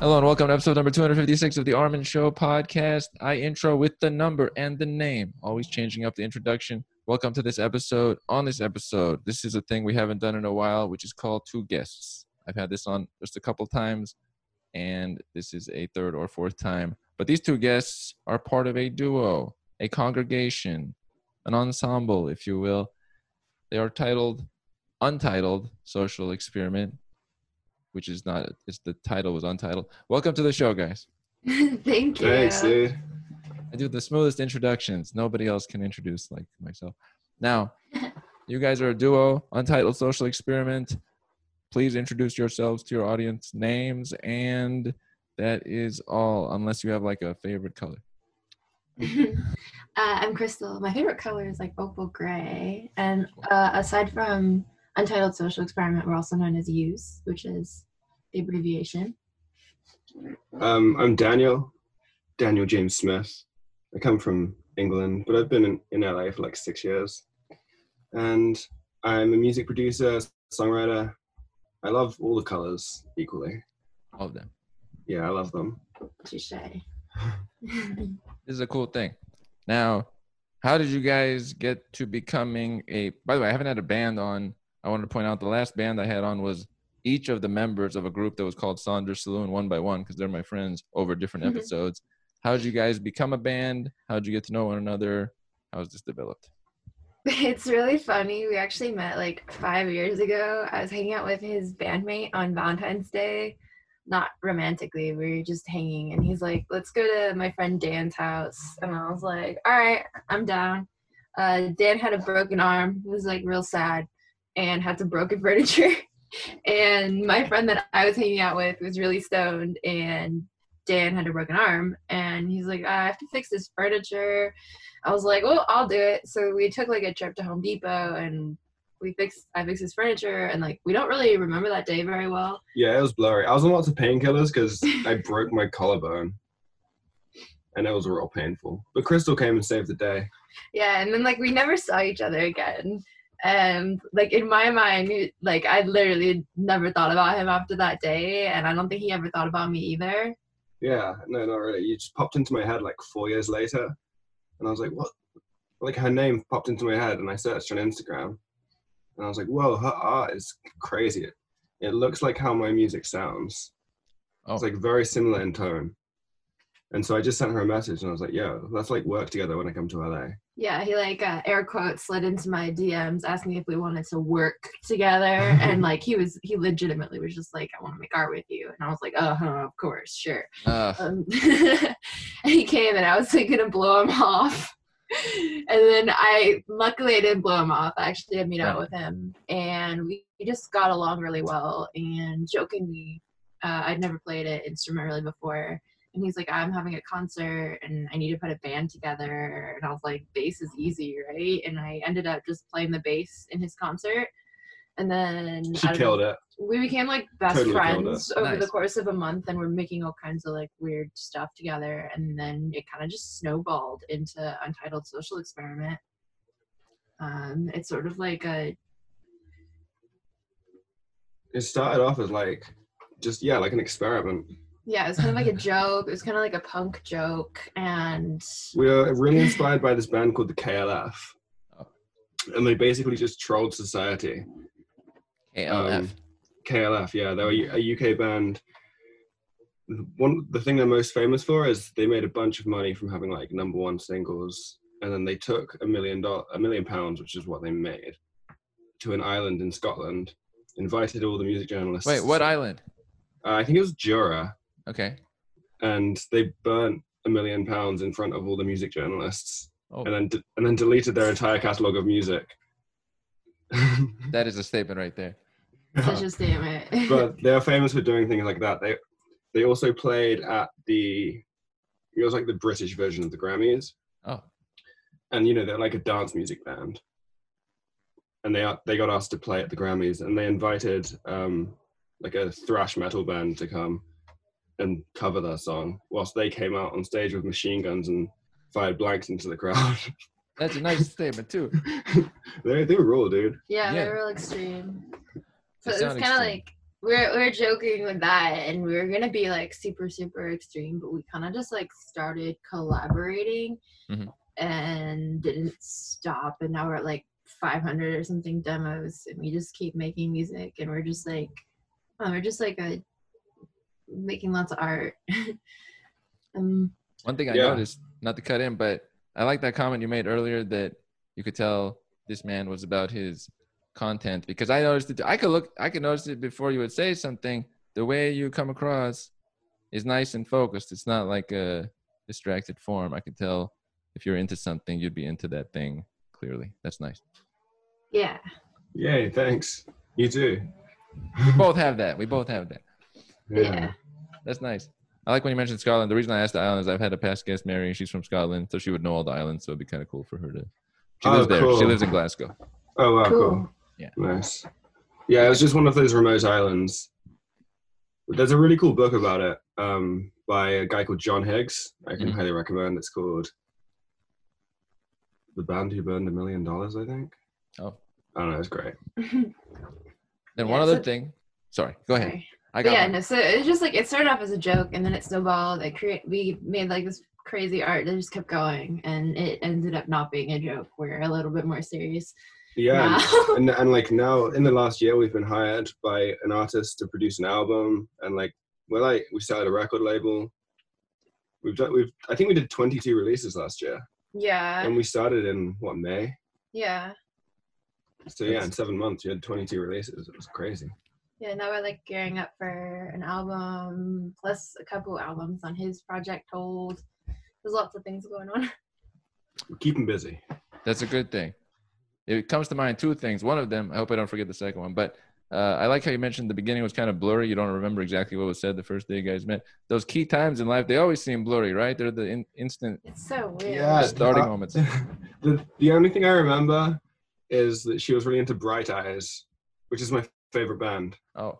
Hello and welcome to episode number 256 of the Armen Show podcast. I intro with the number and the name, always changing up the introduction. Welcome to this episode. On this episode, this is a thing we haven't done in a while, which is called two guests. I've had this on just a couple times, and this is a third or fourth time. But these two guests are part of a duo, a congregation, an ensemble, if you will. They are titled Untitled Social Experiment, which is not, it's the title was untitled. Welcome to the show, guys. Thank you. Thanks, dude. I do the smoothest introductions. Nobody else can introduce like myself. Now, you guys are a duo, Untitled Social Experiment. Please introduce yourselves to your audience names, and that is all, unless you have like a favorite color. uh, I'm Krystall. My favorite color is like opal gray. And uh, aside from Untitled Social Experiment, we're also known as USE, which is the abbreviation. Um, I'm Daniel, Daniel James Smith. I come from England, but I've been in, in LA for like six years. And I'm a music producer, songwriter. I love all the colors equally. All of them. Yeah, I love them. Touche. This is a cool thing. Now, how did you guys get to becoming a? By the way, I haven't had a band on. I wanted to point out the last band I had on was each of the members of a group that was called Saunders Saloon one by one because they're my friends over different Mhm. episodes. How did you guys become a band? How did you get to know one another? How was this developed? It's really funny. We actually met like five years ago. I was hanging out with his bandmate on Valentine's Day. Not romantically, we were just hanging, and he's like, "Let's go to my friend Dan's house." And I was like, "All right, I'm down." Uh, Dan had a broken arm. It was like real sad, and had some broken furniture. and my friend that I was hanging out with was really stoned, and Dan had a broken arm, and he's like, "I have to fix this furniture." I was like, well, I'll do it. So we took like a trip to Home Depot and we fixed, I fixed his furniture and like, we don't really remember that day very well. Yeah, it was blurry. I was on lots of painkillers because I broke my collarbone. And it was real painful. But Krystall came and saved the day. Yeah. And then like, we never saw each other again. And like in my mind, like I literally never thought about him after that day. And I don't think he ever thought about me either. Yeah, no, not really. You just popped into my head like four years later, and I was like, "What?" Like her name popped into my head, and I searched on Instagram, and I was like, "Whoa, her art is crazy. It, it looks like how my music sounds. Oh, It's like very similar in tone." And so I just sent her a message, and I was like, "Yo, let's like work together when I come to LA." Yeah, he like uh, air quotes slid into my DMs asking if we wanted to work together, and like he was he legitimately was just like, I want to make art with you, and I was like, uh huh, of course, sure. uh, Um, and he came, and I was like gonna blow him off, and then I luckily I didn't blow him off. I actually did meet up with him, and we, we just got along really well. And jokingly, uh, I'd never played an instrument really before. And he's like, I'm having a concert and I need to put a band together. And I was like, bass is easy, right? And I ended up just playing the bass in his concert. And then She killed the- it. we became like best Totally friends over the course of a month and we're making all kinds of like weird stuff together. And then it kind of just snowballed into Untitled Social Experiment. Um, it's sort of like a It started off as like, just yeah, like an experiment. Yeah, it was kind of like a joke. It was kind of like a punk joke, and We were really inspired by this band called the KLF, Oh. and they basically just trolled society. KLF. Um, KLF, yeah, they were a, a UK band. One, the thing they're most famous for is they made a bunch of money from having like number one singles, and then they took a million dollars, a million pounds, which is what they made, to an island in Scotland, invited all the music journalists. Wait, what island? Uh, I think it was Jura, Okay. and they burnt a million pounds in front of all the music journalists, Oh, and then de- and then deleted their entire catalog of music. that is a statement right there. such a statement. but they're famous for doing things like that. They they also played at the it was like the British version of the Grammys, Oh, and you know they're like a dance music band, and they they got asked to play at the Grammys, and they invited um, like a thrash metal band to come and cover their song, whilst they came out on stage with machine guns and fired blanks into the crowd. that's a nice statement too. they they were raw, dude. yeah, Yeah. they're real extreme. So They it was kind of like we're we're joking with that, and we were gonna be like super super extreme, but we kind of just like started collaborating, Mhm. and didn't stop, and now we're at like 500 or something demos, and we just keep making music, and we're just like, oh, we're just like a making lots of art. um, One thing I Yeah. noticed, not to cut in, but I like that comment you made earlier that you could tell this man was about his content because I noticed it. I could look, I could notice it before you would say something. The way you come across is nice and focused. It's not like a distracted form. I could tell if you're into something, you'd be into that thing clearly. That's nice. yeah, Yay, thanks. You too. We both have that. We both have that. Yeah, That's nice. I like when you mentioned Scotland. The reason I asked the island is I've had a past guest, Mary, and she's from Scotland, so she would know all the islands. So it'd be kind of cool for her to. She Oh, lives there. She lives in Glasgow. Oh wow, cool. Cool. Yeah. Nice. Yeah, it was just one of those remote islands. There's a really cool book about it um, by a guy called John Higgs. I can Mhm. highly recommend. It's called "The Band Who Burned a Million Dollars." I think. Oh. I don't know. It's great. Then Yeah, one other so- thing. Sorry, go ahead. Sorry. I But got yeah, one. no. So it's just like it started off as a joke, and then it snowballed. It create we made like this crazy art that just kept going, and it ended up not being a joke. We're a little bit more serious Yeah, now. and, and like now in the last year we've been hired by an artist to produce an album, and like we're like we started a record label. We've done we've I think we did 22 releases last year, yeah, and we started in what May. yeah, So yeah, in seven months we had 22 releases. It was crazy. Yeah. Now we're like gearing up for an album, plus a couple albums on his project. Hold. There's lots of things going on. We keep them busy. That's a good thing. It comes to mind two things. One of them, I hope I don't forget the second one, but uh, I like how you mentioned the beginning was kind of blurry. You don't remember exactly what was said the first day you guys met. Those key times in life, they always seem blurry, right? They're the in- instant. It's so weird. Yeah, Starting uh, moments. the the only thing I remember is that she was really into Bright Eyes, which is my favorite band Oh,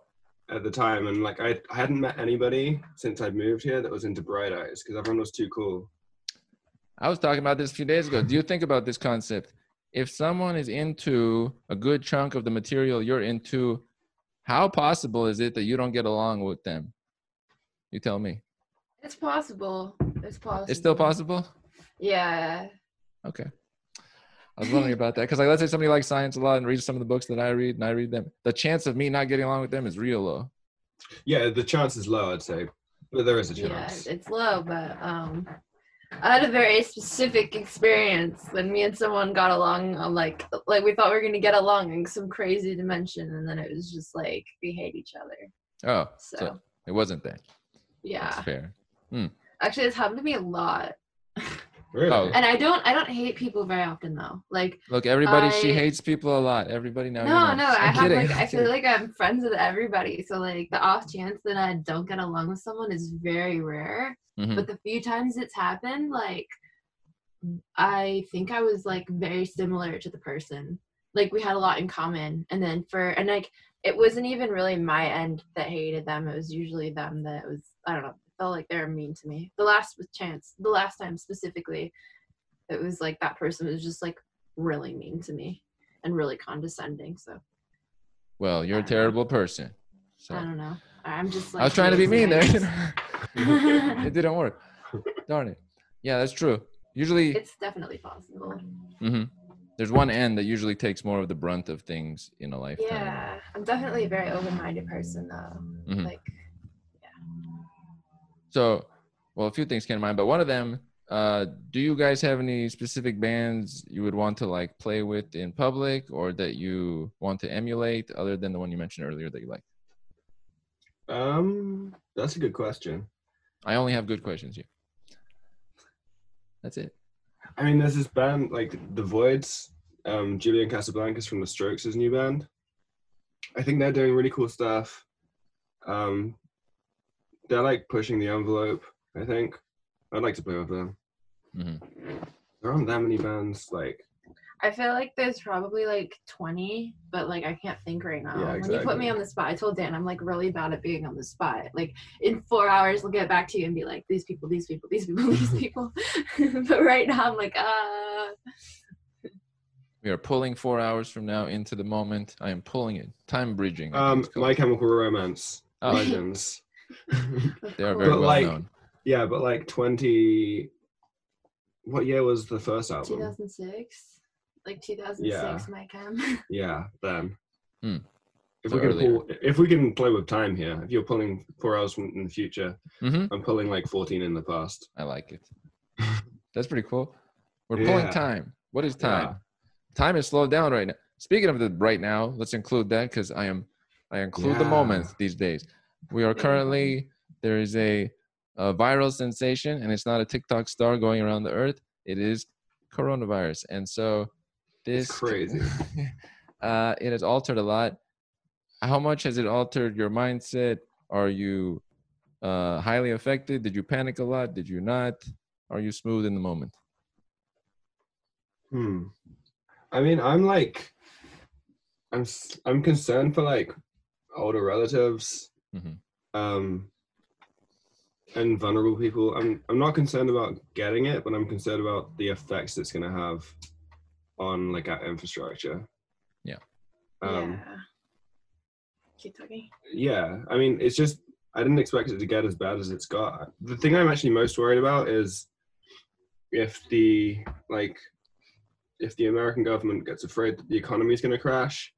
at the time, and like I, I hadn't met anybody since I'd moved here that was into Bright Eyes because everyone was too cool. I was talking about this a few days ago. Do you think about this concept? If someone is into a good chunk of the material you're into, how possible is it that you don't get along with them? You tell me. It's possible. It's possible. It's still possible? Yeah. Okay. I was wondering about that because, like, let's say somebody likes science a lot and reads some of the books that I read and I read them. The chance of me not getting along with them is real low. Yeah, the chance is low, I'd say, but there is a chance. Yeah, chance. it's low, but um, I had a very specific experience when me and someone got along. On like, like we thought we were gonna get along in some crazy dimension, and then it was just like we hate each other. Oh, So, so it wasn't that. yeah, That's fair. actually, it's happened to me a lot, Really? Oh. and I don't, I don't hate people very often though. Like, Look, everybody, she hates people a lot. Everybody now. you no, know. no, I I'm have kidding. like, I'm feel like I'm friends with everybody. So like, the off chance that I don't get along with someone is very rare. Mhm. but the few times it's happened like i think i was like very similar to the person like we had a lot in common and then for and like it wasn't even really my end that hated them it was usually them that was i don't know felt like they were mean to me the last with chance the last time specifically it was like that person was just like really mean to me and really condescending so Well, you're a don't know. terrible person. So i don't know i'm just like I was trying to be mean there. it didn't work. Darn it. Yeah, that's true. Usually, it's definitely possible hmm there's one end that usually takes more of the brunt of things in a lifetime. Yeah, I'm definitely a very open-minded person though. Mhm. Like, So, well, a few things came to mind, but one of them, uh, do you guys have any specific bands you would want to like play with in public or that you want to emulate other than the one you mentioned earlier that you like? Um, that's a good question. I only have good questions here. That's it. I mean, there's this band like The Voidz. Um, Julian Casablancas from The Strokes' is a new band. I think they're doing really cool stuff. Um, they're like pushing the envelope. I think I'd like to play with them. hmm There aren't that many bands like I feel like there's probably like 20, but like I can't think right now. Yeah, When you put me on the spot, I told Dan I'm like really bad at being on the spot. Like in four hours, I'll get back to you and be like, these people, these people, these people, these people. but right now, I'm like, uh. We are pulling four hours from now into the moment. I am pulling it. Time bridging. Um. My Chemical Romance Oh, legends. they are very But well like- known. yeah, but like twenty. What year was the first album? 2006, like 2006, Yeah. My Chem. Yeah, then. Hmm. If So we can earlier. pull, if we can play with time here, if you're pulling four hours from in the future, hmm I'm pulling like 14 in the past. I like it. That's pretty cool. We're pulling time. What is time? Yeah. Time is slowed down right now. Speaking of the right now, let's include that because I am I include the Yeah. moments these days. We are currently there is a, a viral sensation and it's not a TikTok star going around the earth. It is coronavirus. And so this crazy. uh it has altered a lot. How much has it altered your mindset? Are you uh highly affected? Did you panic a lot? Did you not? Are you smooth in the moment? Hmm. I mean, I'm like, I'm I'm concerned for like older relatives, Mhm. um, and vulnerable people. I'm I'm not concerned about getting it, but I'm concerned about the effects it's gonna have on like our infrastructure. Yeah. Um, yeah. Keep talking. yeah i mean it's just i didn't expect it to get as bad as it's got the thing i'm actually most worried about is if the like if the american government gets afraid that the economy is going to crash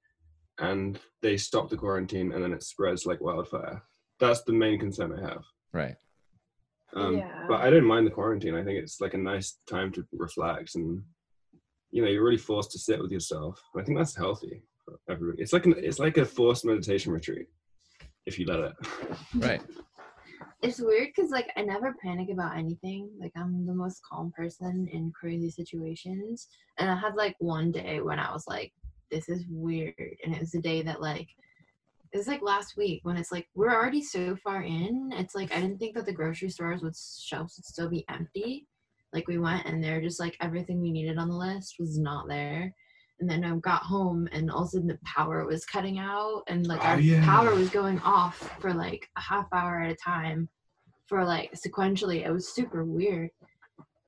and they stop the quarantine and then it spreads like wildfire that's the main concern i have Right. um, Yeah. but i don't mind the quarantine i think it's like a nice time to reflect and you know you're really forced to sit with yourself i think that's healthy for everybody it's like an it's like a forced meditation retreat if you let it Right. It's weird because like I never panic about anything. Like I'm the most calm person in crazy situations. And I had like one day when I was like, this is weird. And it was the day that like it was like last week when it's like we're already so far in. It's like I didn't think that the grocery stores would shelves would still be empty. Like we went and they're just like everything we needed on the list was not there. And then I got home and all of a sudden the power was cutting out and like Oh, our yeah. power was going off for like a half hour at a time for like sequentially. It was super weird.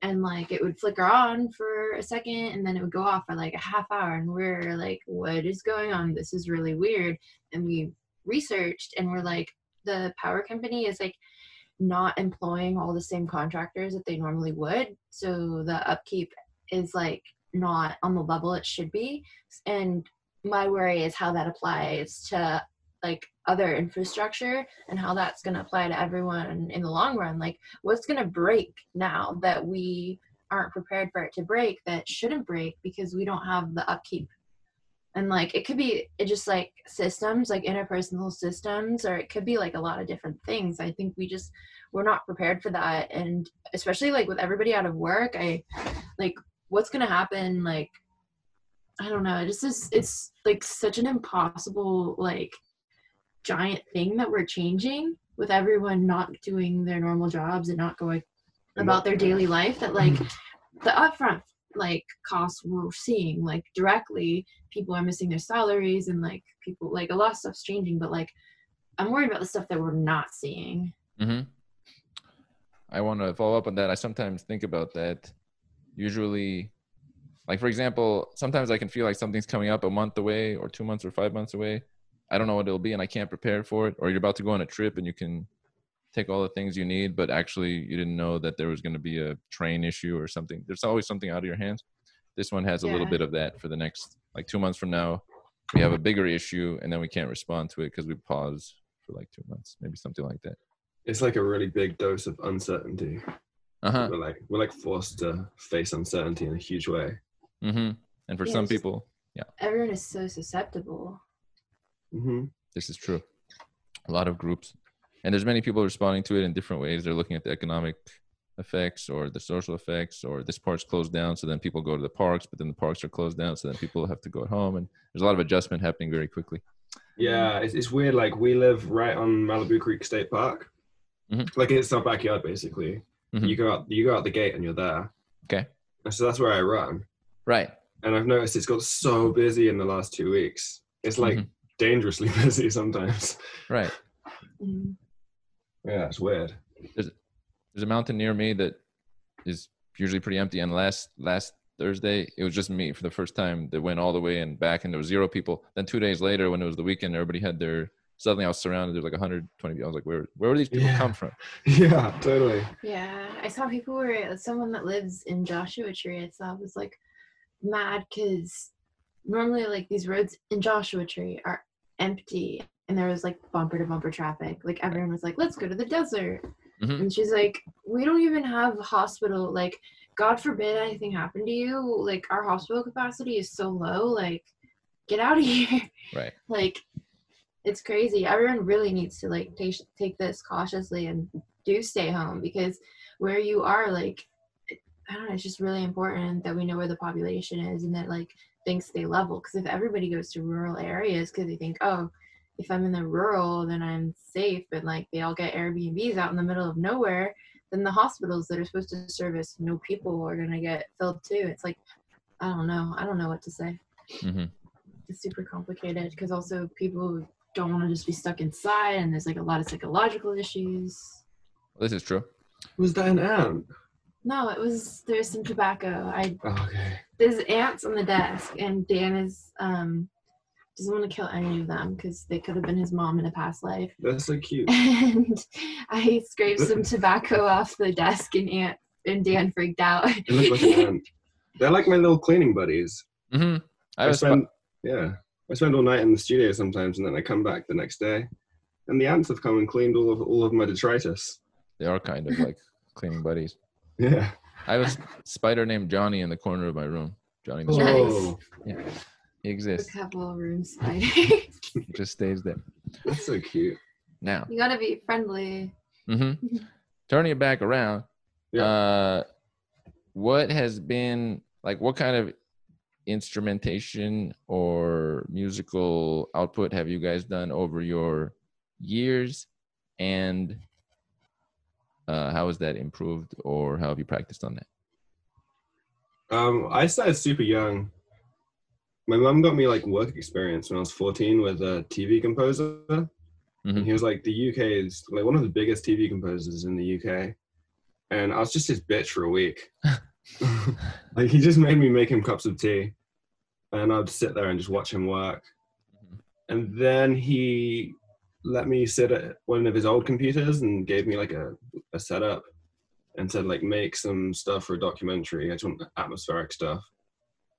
And like it would flicker on for a second and then it would go off for like a half hour and we're like, what is going on? This is really weird. And we researched and we're like, the power company is like not employing all the same contractors that they normally would. So the upkeep is like not on the level it should be. And my worry is how that applies to like other infrastructure and how that's going to apply to everyone in the long run. Like what's going to break now that we aren't prepared for it to break that shouldn't break because we don't have the upkeep? And like it could be it just like systems like interpersonal systems or it could be like a lot of different things. I think we just we're not prepared for that. And especially like with everybody out of work i like what's gonna happen like i don't know. It just is it's like such an impossible like giant thing that we're changing with everyone not doing their normal jobs and not going about their daily life that like the upfront like costs we're seeing like directly people are missing their salaries and like people like a lot of stuff's changing but like i'm worried about the stuff that we're not seeing hmm I want to follow up on that. I sometimes think about that. Usually, like for example, sometimes I can feel like something's coming up a month away, or two months, or five months away. I don't know what it'll be, and I can't prepare for it. Or you're about to go on a trip, and you can take all the things you need, but actually you didn't know that there was going to be a train issue or something. There's always something out of your hands. This one has a little bit of that for the next like two months from now. We have a bigger issue, and then we can't respond to it because we pause for like two months, maybe something like that. it's like a really big dose of uncertainty Uh huh. we're like we're like forced to face uncertainty in a huge way Mm-hmm. And for Yeah, some people, yeah, everyone is so susceptible hmm this is true. A lot of groups, and there's many people responding to it in different ways. They're looking at the economic effects or the social effects, or this part's closed down, so then people go to the parks, but then the parks are closed down, so then people have to go at home, and there's a lot of adjustment happening very quickly. Yeah, it's, it's weird. Like we live right on Malibu Creek State Park. Mhm. Like it's our backyard basically. Mhm. You go out you go out the gate and you're there. Okay. And so that's where I run. Right. And I've noticed it's got so busy in the last two weeks. It's like Mhm. Dangerously busy sometimes. Right. Yeah, it's weird. There's a mountain near me that is usually pretty empty, and last last Thursday, it was just me for the first time that went all the way and back, and there was zero people. Then two days later, when it was the weekend, everybody had their. Suddenly, I was surrounded. There's like 120 people. I was like, where where where these people Yeah. come from? Yeah, totally. Yeah, I saw people were someone that lives in Joshua Tree. I saw was like mad because normally like these roads in Joshua Tree are empty, and there was like bumper to bumper traffic. Like everyone was like, "Let's go to the desert," Mhm. and she's like, "We don't even have hospital. Like, God forbid anything happened to you. Like, our hospital capacity is so low. Like, get out of here." Right. like it's crazy everyone really needs to like take take this cautiously and do stay home because where you are like i don't know it's just really important that we know where the population is and that like things they level because if everybody goes to rural areas because they think oh if i'm in the rural then i'm safe but like they all get airbnbs out in the middle of nowhere then the hospitals that are supposed to service no people are going to get filled too. It's like i don't know. I don't know what to say. Hmm it's super complicated because also people don't want to just be stuck inside and there's like a lot of psychological issues. This is true. Was that an ant? No it was there's some tobacco i Oh, okay. there's ants on the desk and dan is um doesn't want to kill any of them because they could have been his mom in a past life That's so cute. and i scraped some tobacco off the desk and ant and dan freaked out It looked like an ant. They're like my little cleaning buddies. Mm-hmm. I I was spend, yeah, I spend all night in the studio sometimes, and then I come back the next day, and the ants have come and cleaned all of all of my detritus. they are kind of like cleaning buddies. Yeah. I have a spider named Johnny in the corner of my room. Johnny the Nice. spider. Oh, He a exists. couple room spider He just stays there. that's so cute. Now, you gotta be friendly Mm-hmm. turning it back around. Yeah. Uh, what has been like? What kind of instrumentation or musical output have you guys done over your years, and uh, how has that improved, or how have you practiced on that? Um, I started super young. My mom got me like work experience when I was 14 with a TV composer. And Mhm. he was like the UK's like one of the biggest TV composers in the UK. And I was just his bitch for a week. like he just made me make him cups of tea. And I'd sit there and just watch him work. Mhm. And then he let me sit at one of his old computers and gave me like a, a setup and said like make some stuff for a documentary. I just want atmospheric stuff.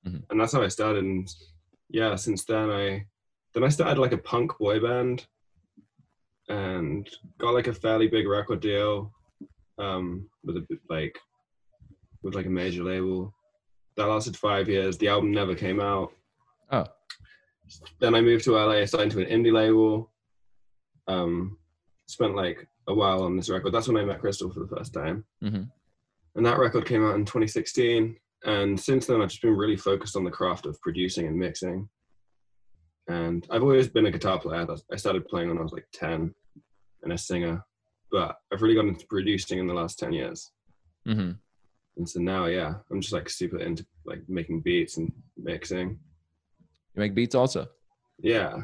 Mhm. And that's how I started. And yeah, since then I then I started like a punk boy band and got like a fairly big record deal um with a like with like a major label. That lasted five years. The album never came out. Oh, Then I moved to LA, signed to an indie label. Um, spent like a while on this record. That's when I met Krystall for the first time. hmm And that record came out in 2016. And since then, I've just been really focused on the craft of producing and mixing. And I've always been a guitar player. I started playing when I was like 10 and a singer. But I've really gotten into producing in the last 10 years. hmm And so now, yeah, I'm just like super into like making beats and mixing. You make beats also. Yeah.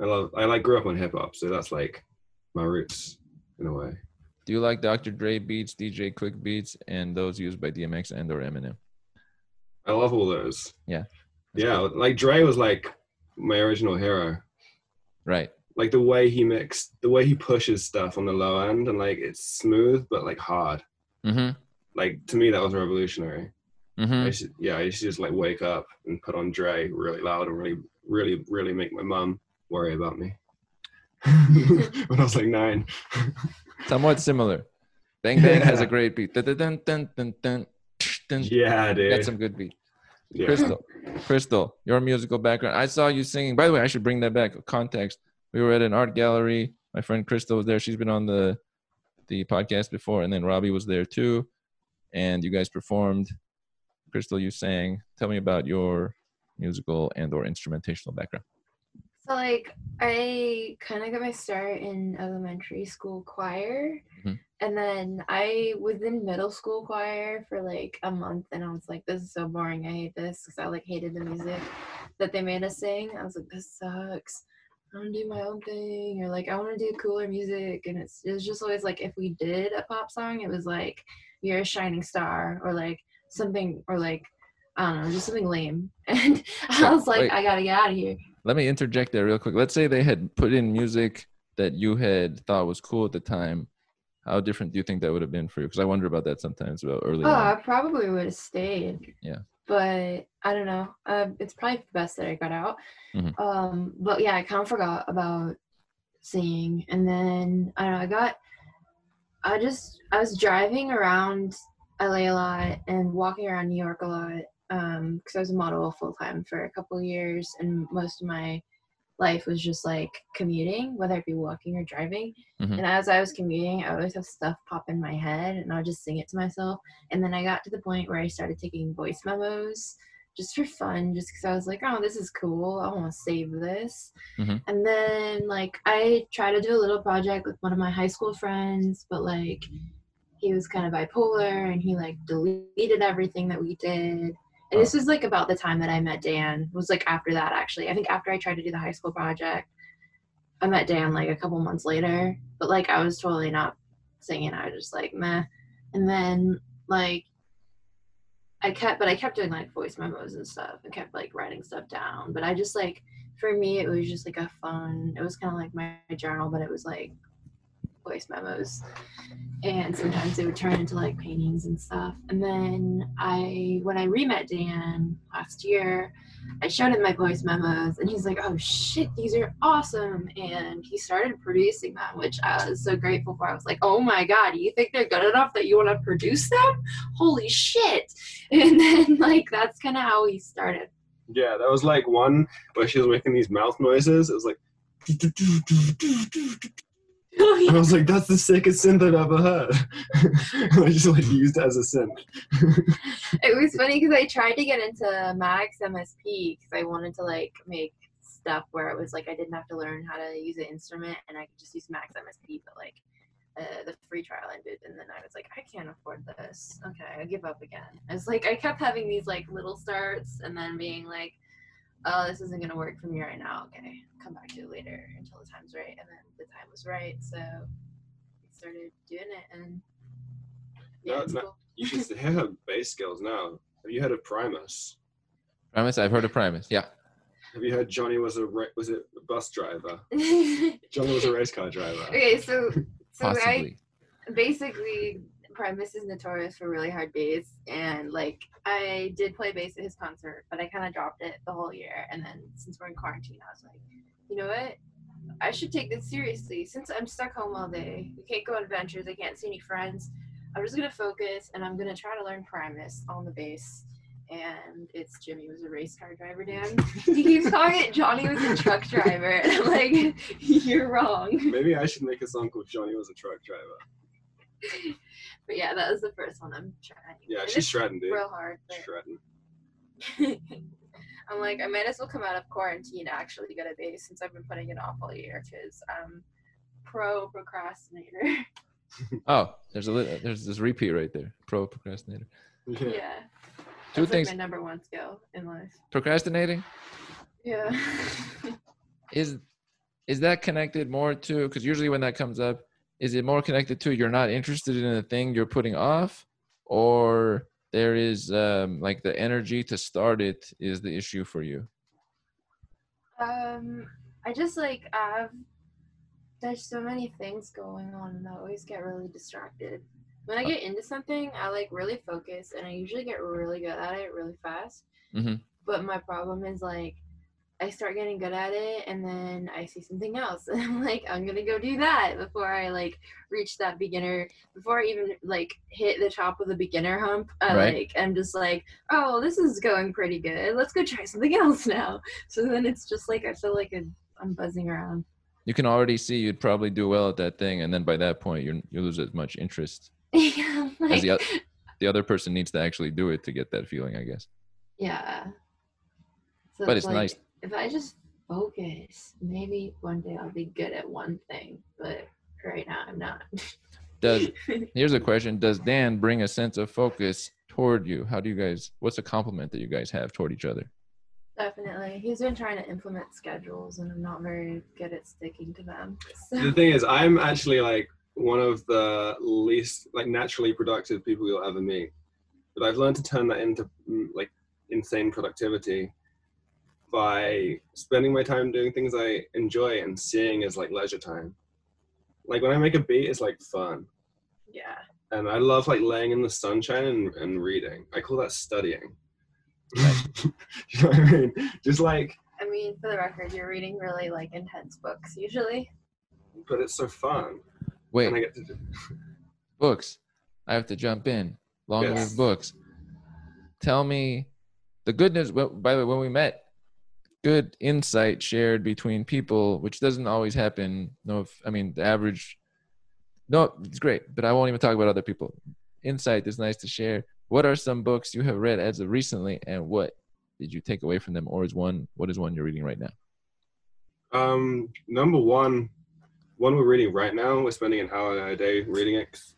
I love, I like grew up on hip hop. So that's like my roots in a way. Do you like Dr. Dre beats, DJ Quik beats, and those used by DMX and or Eminem? I love all those. Yeah. Yeah. good. Like Dre was like my original hero. Right. like the way he mixed the way he pushes stuff on the low end and like it's smooth but like hard hmm like to me that was revolutionary hmm I to, yeah i used to just like wake up and put on dre really loud and really really really make my mom worry about me when i was like nine Somewhat similar. Bang Bang has a great beat. Dun, dun, dun, dun, dun, dun, dun. yeah dude Got some good beat. yeah. Krystall, Krystall, your musical background. I saw you singing. By the way, I should bring that back. Context. We were at an art gallery. My friend Crystal was there. She's been on the the podcast before, and then Robbie was there too. And you guys performed. Krystall, you sang. Tell me about your musical and or instrumentational background. So like I kind of got my start in elementary school choir, Mhm. and then I was in middle school choir for like a month, and I was like, "This is so boring. I hate this." Because I like hated the music that they made us sing. I was like, "This sucks. I want to do my own thing," or like, "I want to do cooler music." And it's it was just always like, if we did a pop song, it was like, "You're a shining star," or like something, or like I don't know, just something lame. And I was like, Wait. I gotta get out of here. Let me interject there real quick. Let's say they had put in music that you had thought was cool at the time. How different do you think that would have been for you? Because I wonder about that sometimes about early Oh, I probably would have stayed. Yeah. But I don't know. Um, it's probably the best that I got out. Mhm. Um, but yeah, I kind of forgot about singing, and then I don't know. I got. I just I was driving around LA a lot and walking around New York a lot because I was a model full time for a couple years, and most of my life was just like commuting, whether it be walking or driving. Mhm. And as I was commuting, I always have stuff pop in my head, and I'll just sing it to myself. And then I got to the point where I started taking voice memos just for fun, just because I was like, oh, this is cool. I want to save this. Mhm. And then, like, I tried to do a little project with one of my high school friends, but like, he was kind of bipolar and he like deleted everything that we did. And this was like about the time that I met Dan. It was like after that, actually. I think after I tried to do the high school project, I met Dan like a couple months later. But like, I was totally not singing. I was just like, meh. And then like I kept, but I kept doing like voice memos and stuff and kept like writing stuff down. But I just like, for me, it was just like a fun, it was kind of like my journal, but it was like voice memos. And sometimes they would turn into like paintings and stuff. And then I, when I re met Dan last year, I showed him my voice memos and he's like, oh shit, these are awesome. And he started producing them, which I was so grateful for. I was like, oh my God, you think they're good enough that you want to produce them? Holy shit. And then, like, that's kind of how we started. Yeah, that was like one where she was making these mouth noises. It was like, Oh, and I was like, that's the sickest synth I've ever heard. I just like used it as a synth. It was funny because I tried to get into Max MSP because I wanted to, like, make stuff where it was like I didn't have to learn how to use an instrument and I could just use Max MSP, but like, uh, the free trial ended and then I was like, I can't afford this. Okay, I give up again. It's like I kept having these like little starts and then being like, oh, this isn't gonna work for me right now. Okay, come back to it later until the time's right. And then the time was right, so we started doing it and yeah, No, it's no. cool. You should hear her bass skills now. Have you heard of Primus? Primus, I've heard of Primus. Yeah. Have you heard Johnny was a ra- was it a bus driver? Johnny was a race car driver. okay, so so I basically Primus is notorious for really hard bass and like I did play bass at his concert, but I kind of dropped it the whole year. And then since we're in quarantine, I was like, you know what? I should take this seriously. Since I'm stuck home all day, we can't go on adventures, I can't see any friends. I'm just gonna focus and I'm gonna try to learn Primus on the bass. And it's Jerry was a race car driver, Dan. he keeps calling it Johnny was a truck driver, and I'm like, you're wrong. Maybe I should make a song called Johnny was a truck driver. But yeah, that was the first one I'm trying. Yeah, And she's it's shredding, dude. real hard. But Shredding. I'm like, I might as well come out of quarantine to actually get a bass since I've been putting it off all year because I'm pro procrastinator. Oh, there's a li- there's this repeat right there. Pro procrastinator. Yeah. yeah. Two That's things. like my number one skill in life. Procrastinating Yeah. is is that connected more to because usually when that comes up, is it more connected to you're not interested in the thing you're putting off, or there is um, like the energy to start it is the issue for you? um, I just like I've there's so many things going on and I always get really distracted. When I get into something, I like really focus and I usually get really good at it really fast. Mhm. But my problem is like I start getting good at it and then I see something else and I'm like I'm gonna go do that before I like reach that beginner before I even like hit the top of the beginner hump. I Right. like I'm just like oh this is going pretty good. Let's go try something else now. So then it's just like I feel like I'm buzzing around. You can already see you'd probably do well at that thing, and then by that point you you lose as much interest yeah, as like, the the other person needs to actually do it to get that feeling, I guess. yeah. So But it's like, nice. If I just focus, maybe one day I'll be good at one thing. But right now I'm not. Does here's a question: Does Dan bring a sense of focus toward you? How do you guys? What's a compliment that you guys have toward each other? Definitely, he's been trying to implement schedules, and I'm not very good at sticking to them. The thing is, I'm actually like one of the least like naturally productive people you'll ever meet. But I've learned to turn that into mm, like insane productivity by spending my time doing things I enjoy and seeing as like leisure time. Like when I make a beat, it's like fun. Yeah. And I love like laying in the sunshine and, and reading. I call that studying. you know what I mean? Just like, I mean, for the record, you're reading really like intense books usually. but it's so fun. Wait, And I get to do, books. I have to jump in. Long Yes. live books. Tell me the good news. By the way, when we met, good insight shared between people, which doesn't always happen. No, if, I mean the average. No, it's great, but I won't even talk about other people. Insight is nice to share. What are some books you have read as of recently, and what did you take away from them, or is one what is one you're reading right now? um, number one, one we're reading right now. We're spending an hour a day reading it. 'cause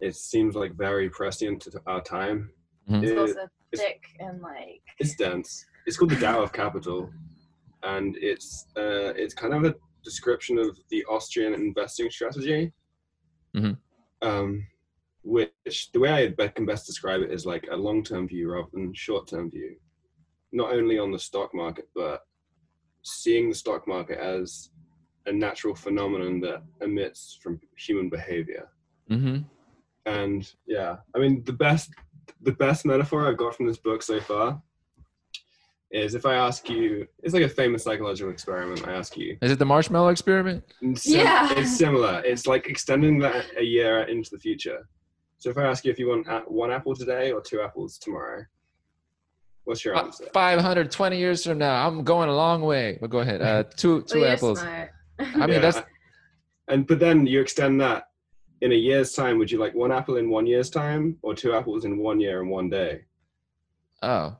It seems like very prescient to our time. Mhm. It's It- also it's- thick and like it's dense. It's called the Dao of Capital, and it's uh, it's kind of a description of the Austrian investing strategy. Mhm. Um, which the way I can best describe it is like a long-term view rather than short-term view, not only on the stock market but seeing the stock market as a natural phenomenon that emits from human behavior. Mm-hmm. And yeah, I mean the best the best metaphor I've got from this book so far is if I ask you, it's like a famous psychological experiment. I ask you, Is it the marshmallow experiment? sim- Yeah. it's similar. It's like extending that a year into the future. So if I ask you if you want one apple today or two apples tomorrow, what's your Uh, answer? 520 years from now, I'm going a long way. But go ahead. Uh, two oh, two you're apples. smart. I mean, that's and but then you extend that in a year's time. Would you like one apple in one year's time or two apples in one year and one day? oh,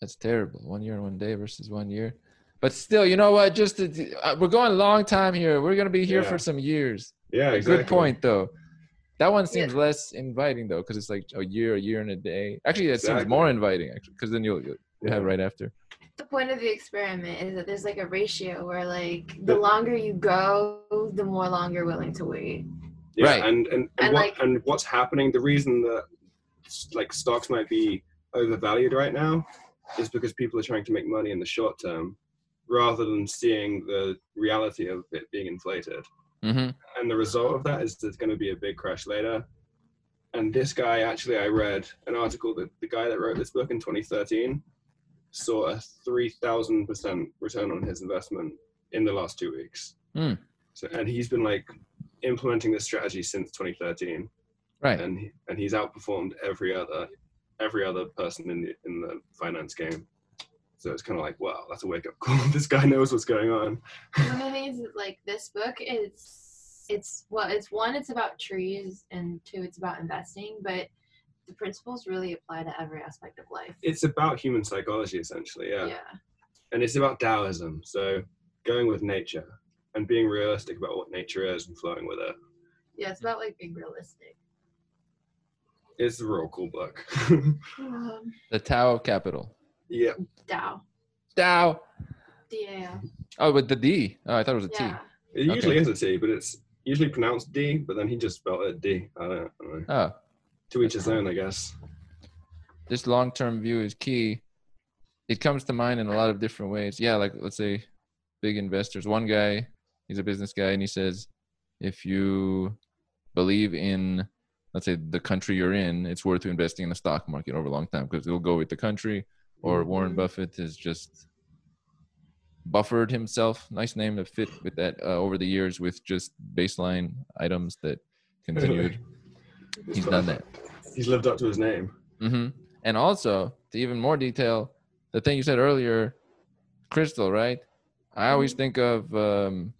that's terrible. One year and one day versus one year. But still, you know what? Just to, uh, we're going a long time here. We're gonna be here for some years. Yeah, exactly. Good point, though. That one seems less inviting though, because it's like a year, a year and a day. Actually, it seems more inviting, actually, because then you'll you'll, you'll have Yeah. right after. the point of the experiment is that there's like a ratio where like the longer you go, the more long you're willing to wait. Yeah, Right. and and, and, And, what, like- and what's happening? The reason that like stocks might be overvalued right now is because people are trying to make money in the short term rather than seeing the reality of it being inflated. Mm-hmm. And the result of that is there's going to be a big crash later. And this guy, actually, I read an article that the guy that wrote this book in 2013 saw a 3,000% return on his investment in the last two weeks. Hmm. So, and he's been like implementing this strategy since 2013, Right. and and he's outperformed every other every other person in the in the finance game. So it's kind of like, wow, that's a wake up call. this guy knows what's going on. One of the things is like this book is it's well it's one it's about trees and two it's about investing but the principles really apply to every aspect of life It's about human psychology, essentially. yeah, and it's about Taoism. So going with nature and being realistic about what nature is and flowing with it. yeah it's about like being realistic It's a real cool book. um, The Dao of Capital. yeah, Tao Tao. D-A-O. Oh, with the D. Oh, I thought it was a T. yeah it usually Okay. is a T, but it's usually pronounced D. But then he just spelled it D. I don't, I don't know. Oh, To each his own, I guess. this long-term view is key. It comes to mind in a lot of different ways. Yeah, like let's say big investors. One guy, he's a business guy, and he says, if you believe in, let's say, the country you're in, it's worth investing in the stock market over a long time because it'll go with the country. Or Warren Mhm. Buffett has just buffered himself. Nice name to fit with that uh, over the years with just baseline items that continued. He's done that. He's lived up to his name. hmm And also, to even more detail, the thing you said earlier, Krystall, right? I always think of um,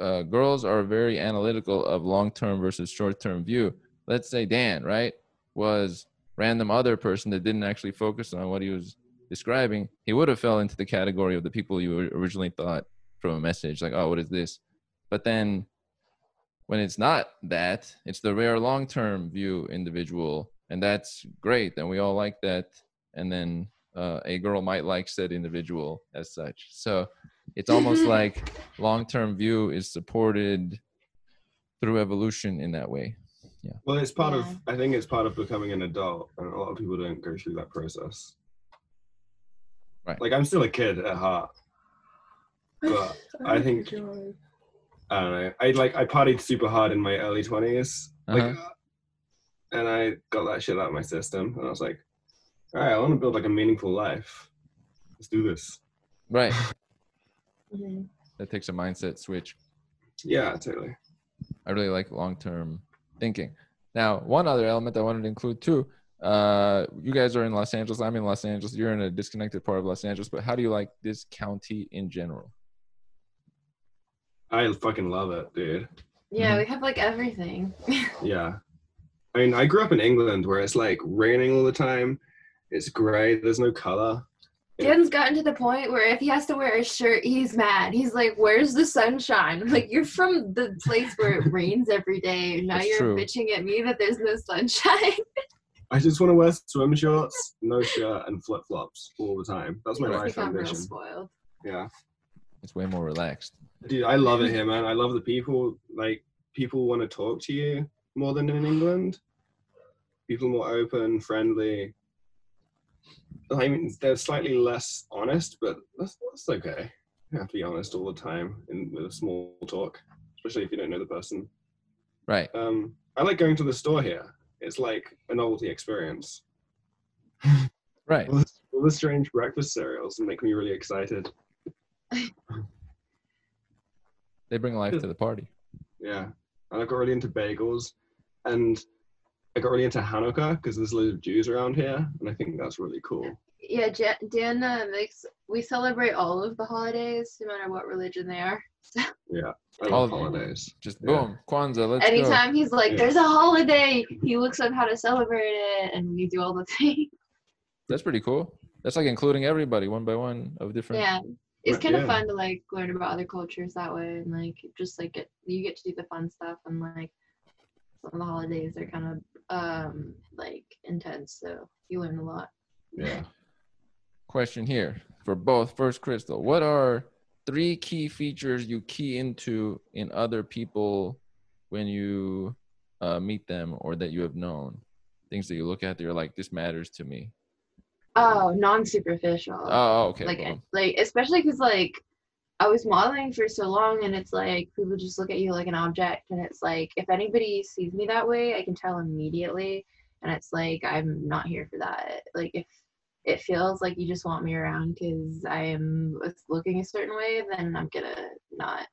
uh, girls are very analytical of long-term versus short-term view. Let's say Dan, right, was random other person that didn't actually focus on what he was describing. He would have fell into the category of the people you originally thought from a message, like, oh, what is this? But then when it's not that, it's the rare long term view individual. And that's great. And we all like that. And then uh, a girl might like said individual as such. So it's almost like long term view is supported through evolution in that way. Yeah. Well, it's part Yeah. of. I think it's part of becoming an adult, and a lot of people don't go through that process. Right. Like I'm still a kid at heart. But I think- I don't know. I like I partied super hard in my early twenties, like, Uh-huh. and I got that shit out of my system, and I was like, all right, I want to build like a meaningful life. Let's do this. Right. Mhm. That takes a mindset switch. Yeah, totally. I really like long term thinking. Now, one other element I wanted to include too. Uh, you guys are in Los Angeles. I'm in Los Angeles. You're in a disconnected part of Los Angeles. But how do you like this county in general? I fucking love it, dude. Yeah, Mhm. we have like everything. Yeah. I mean, I grew up in England where it's like raining all the time. It's gray. There's no color. Dan's gotten to the point where if he has to wear a shirt, he's mad. He's like, "Where's the sunshine?" I'm like, "You're from the place where it rains every day. Now That's you're true. bitching at me that there's no sunshine." I just want to wear swim shorts, no shirt, and flip flops all the time. That's my life become real ambition. spoiled. Yeah. It's way more relaxed. Dude, I love it here, man. I love the people. Like, people want to talk to you more than in England. People more open, friendly. I mean, they're slightly less honest, but that's, that's okay. You have to be honest all the time in with a small talk, especially if you don't know the person. Right. Um, I like going to the store here. It's like a novelty experience. Right. All the, all the strange breakfast cereals make me really excited. They bring life to the party. Yeah, and I got really into bagels, and I got really into Hanukkah because there's loads of Jews around here, and I think that's really cool. Yeah, Ja- Dan uh, makes. We celebrate all of the holidays, no matter what religion they are. yeah, All love of them. holidays. Just Yeah. boom, Kwanzaa. Let's go. Anytime he's like, Yeah. "There's a holiday," he looks up how to celebrate it, and we do all the things. That's pretty cool. That's like including everybody one by one of different. Yeah, it's Right, kind of fun to like learn about other cultures that way, and like just like get you get to do the fun stuff, and like some of the holidays are kind of um like intense, so you learn a lot. Yeah. Question here for both. First, Krystall, what are three key features you key into in other people when you uh, meet them or that you have known? Things that you look at that you're like, this matters to me. Oh, non-superficial. Oh, okay. like boom. like especially because like I was modeling for so long, and it's like people just look at you like an object, and it's like if anybody sees me that way, I can tell immediately, and it's like I'm not here for that. Like if it feels like you just want me around because I am looking a certain way, then I'm gonna not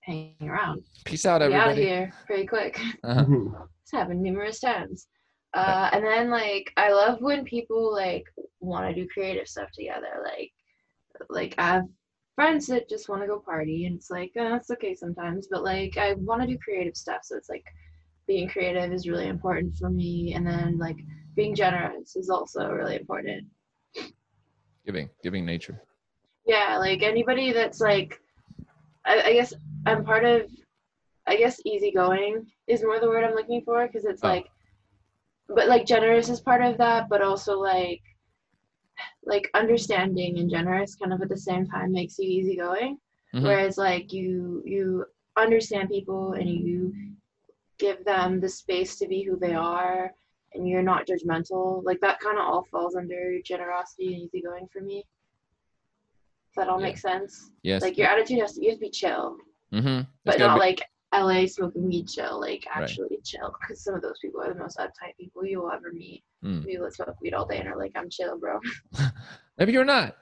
hang around. Peace out, everybody. Be out of here pretty quick. Uh-huh. It's happened numerous times. Uh, and then like I love when people like want to do creative stuff together. Like like I have friends that just want to go party, and it's like uh, that's okay sometimes. But like I want to do creative stuff, so it's like being creative is really important for me. And then like being generous is also really important. Giving, giving nature. Yeah, like anybody that's like, I, I guess I'm part of, I guess easygoing is more the word I'm looking for because it's Oh. like, but like generous is part of that, but also like, like understanding and generous kind of at the same time makes you easygoing. Mhm. Whereas like you you understand people and you give them the space to be who they are and you're not judgmental. Like that kind of all falls under generosity and easygoing for me. Does that all Yeah. make sense? Yes. Like your attitude has to you have to be chill, mm-hmm. but not like LA smoking weed chill, like Right. actually chill. Because some of those people are the most uptight people you will ever meet. Mm. People that smoke weed all day and are like, I'm chill, bro. Maybe you're not.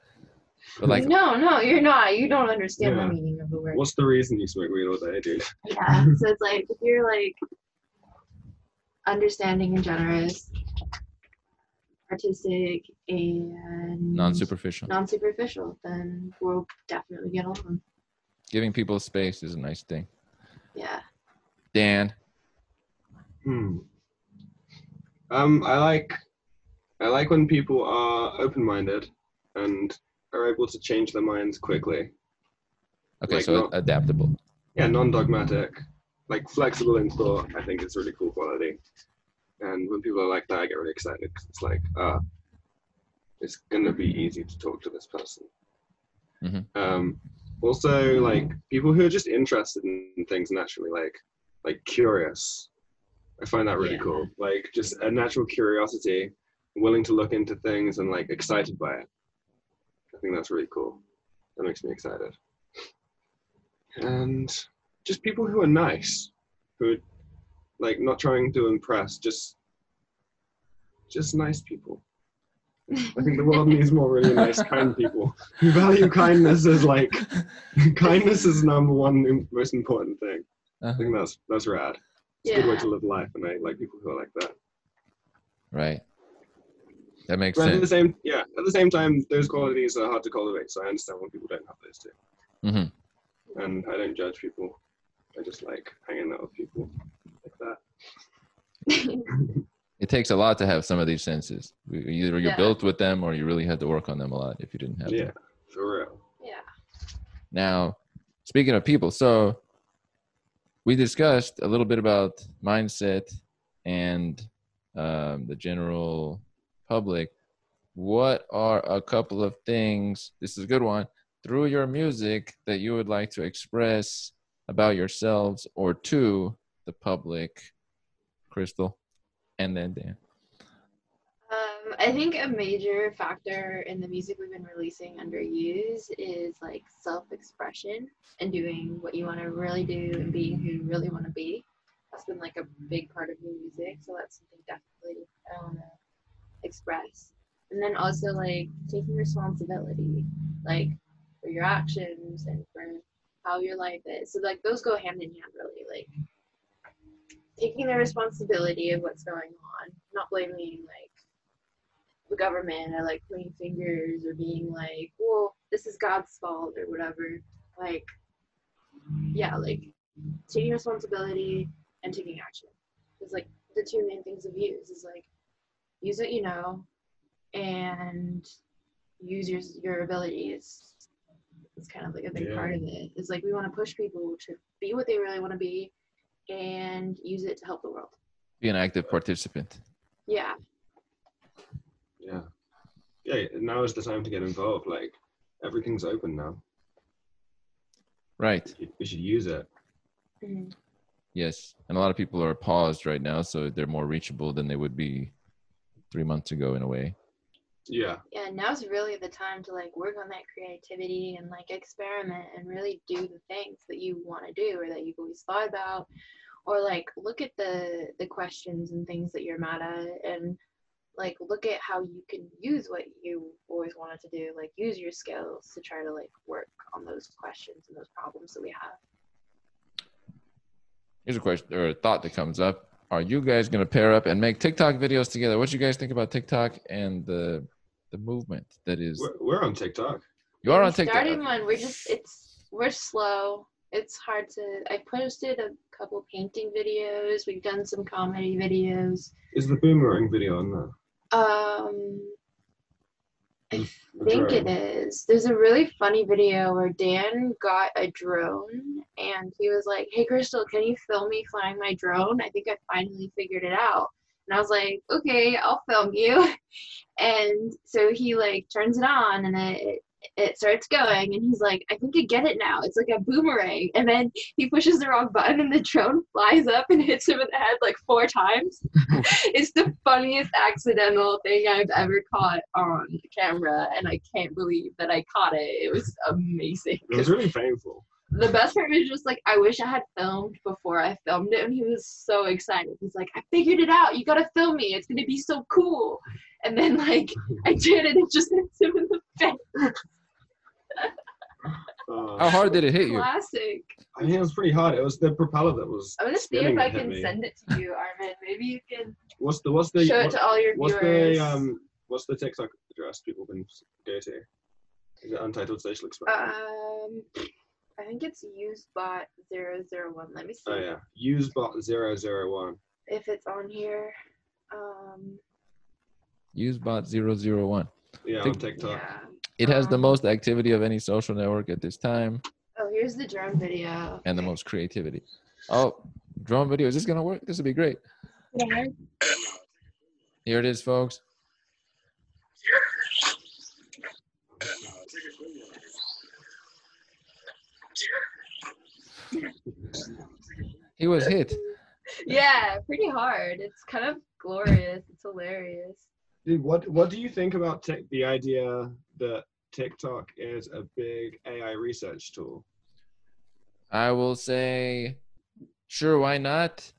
But like, no, no, you're not. You don't understand Yeah. the meaning of the word. What's the reason you smoke weed all day, dude? Yeah. so it's like if you're like understanding and generous, artistic and non-superficial. non-superficial, then we'll definitely get along. Giving people space is a nice thing. Yeah. Dan. Hmm. Um, I like, I like when people are open-minded and are able to change their minds quickly. Okay, Like so not- adaptable. Yeah, non-dogmatic, like flexible in thought. I think is a really cool quality. And when people are like that, I get really excited 'cause it's like, ah, it's gonna be easy to talk to this person. Mhm. Um, also, like people who are just interested in things naturally, like like curious. I find that really Yeah. cool. Like just a natural curiosity, willing to look into things and like excited by it. I think that's really cool. That makes me excited. And just people who are nice, who are like not trying to impress, just just nice people. I think the world needs more really nice, kind people who value kindness as like kindness is number one most important thing. I Uh-huh. think that's that's rad. It's a good way to live life, and I like people who are like that. Right. That makes But at the sense. same, yeah, at the same time, those qualities are hard to cultivate. So I understand when people don't have those too. Mhm. And I don't judge people. I just like hanging out with people like that. It takes a lot to have some of these senses. Either you're Yeah. built with them or you really had to work on them a lot if you didn't have Yeah, them. for real. yeah. Now, speaking of people, so we discussed a little bit about mindset and um, the general public. What are a couple of things? This is a good one through your music that you would like to express about yourselves or to the public, Krystall, and then. Um, I think a major factor in the music we've been releasing under USE is like self-expression and doing what you want to really do and being who you really want to be. That's been like a big part of your music, so that's something definitely I want to express. And then also like taking responsibility, like for your actions and for how your life is. So like those go hand in hand, really. Like taking the responsibility of what's going on, not blaming like the government or like pointing fingers or being like, well, this is God's fault or whatever. Like, yeah, like taking responsibility and taking action is like the two main things of use is like use what you know and use your your abilities. It's kind of like a big Yeah. part of it. It's like we want to push people to be what they really want to be and use it to help the world. Be an active participant. Yeah. Yeah, yeah. Now is the time to get involved. Like everything's open now. Right. We should use it. Mhm. Yes. And a lot of people are paused right now, so they're more reachable than they would be three months ago in a way. Yeah, Yeah, now's really the time to like work on that creativity and like experiment and really do the things that you want to do or that you've always thought about or like look at the the questions and things that you're mad at and like look at how you can use what you always wanted to do like use your skills to try to like work on those questions and those problems that we have Here's a question or a thought that comes up. Are you guys gonna pair up and make TikTok videos together? What do you guys think about TikTok and the the movement that is we're, we're on TikTok. you are We on TikTok? started one we're just it's we're slow it's hard to i posted a couple painting videos we've done some comedy videos Is the boomerang video on there? um i think it is. there's a really funny video where dan got a drone and he was like hey Krystall can you film me flying my drone i think i finally figured it out and i was like okay i'll film you. And so he like turns it on and it it starts going and he's like i think i get it now. It's like a boomerang. And then he pushes the wrong button and the drone flies up and hits him in the head like four times. It's the funniest accidental thing i've ever caught on camera and i can't believe that i caught it. It was amazing. It was really painful. The best part was just like I wish I had filmed before I filmed it, and he was so excited. He's like, "I figured it out. You gotta film me. It's gonna be so cool." And then like I did it, and it just hits him in the face. Uh, How hard did it hit you? Classic. I think it was pretty hard. It was the propeller that was. I'm gonna see if I can me. send it to you, Armen. Maybe you can What's the what's the show it to all your what's viewers. the um what's the TikTok address people can go to? Is it Untitled Social Experiment? um, I think it's usebot 001. Let me see oh yeah, usebot 001. if it's on here. Um, Usebot 001. Yeah, on TikTok. yeah. It has the Um, most activity of any social network at this time Oh, here's the drone video. and the most creativity. Oh, drone video. Is this gonna work? This would be great. Yeah. Here it is, folks. He was hit. yeah, pretty hard. It's kind of glorious. It's hilarious. Dude, what what do you think about tic- the idea that TikTok is a big AI research tool? I will say, sure, why not?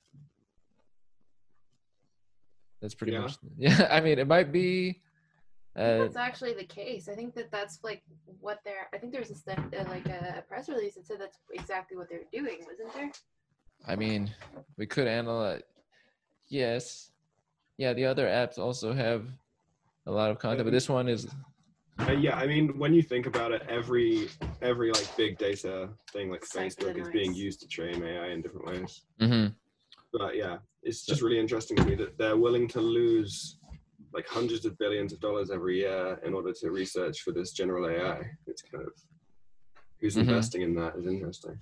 That's pretty Yeah. much. Yeah, I mean, it might be. I Uh, that's actually the case. I think that that's like what they're. I think there was a step, uh, like a press release that said that's exactly what they're doing, wasn't there? I mean, we could analyze. Yes, yeah. The other apps also have a lot of content, but this one is. Uh, yeah, I mean, when you think about it, every every like big data thing like Facebook is being used to train AI in different ways. hmm But yeah, it's just really interesting to me that they're willing to lose like hundreds of billions of dollars every year in order to research for this general AI. It's kind of who's Mhm. investing in that is interesting.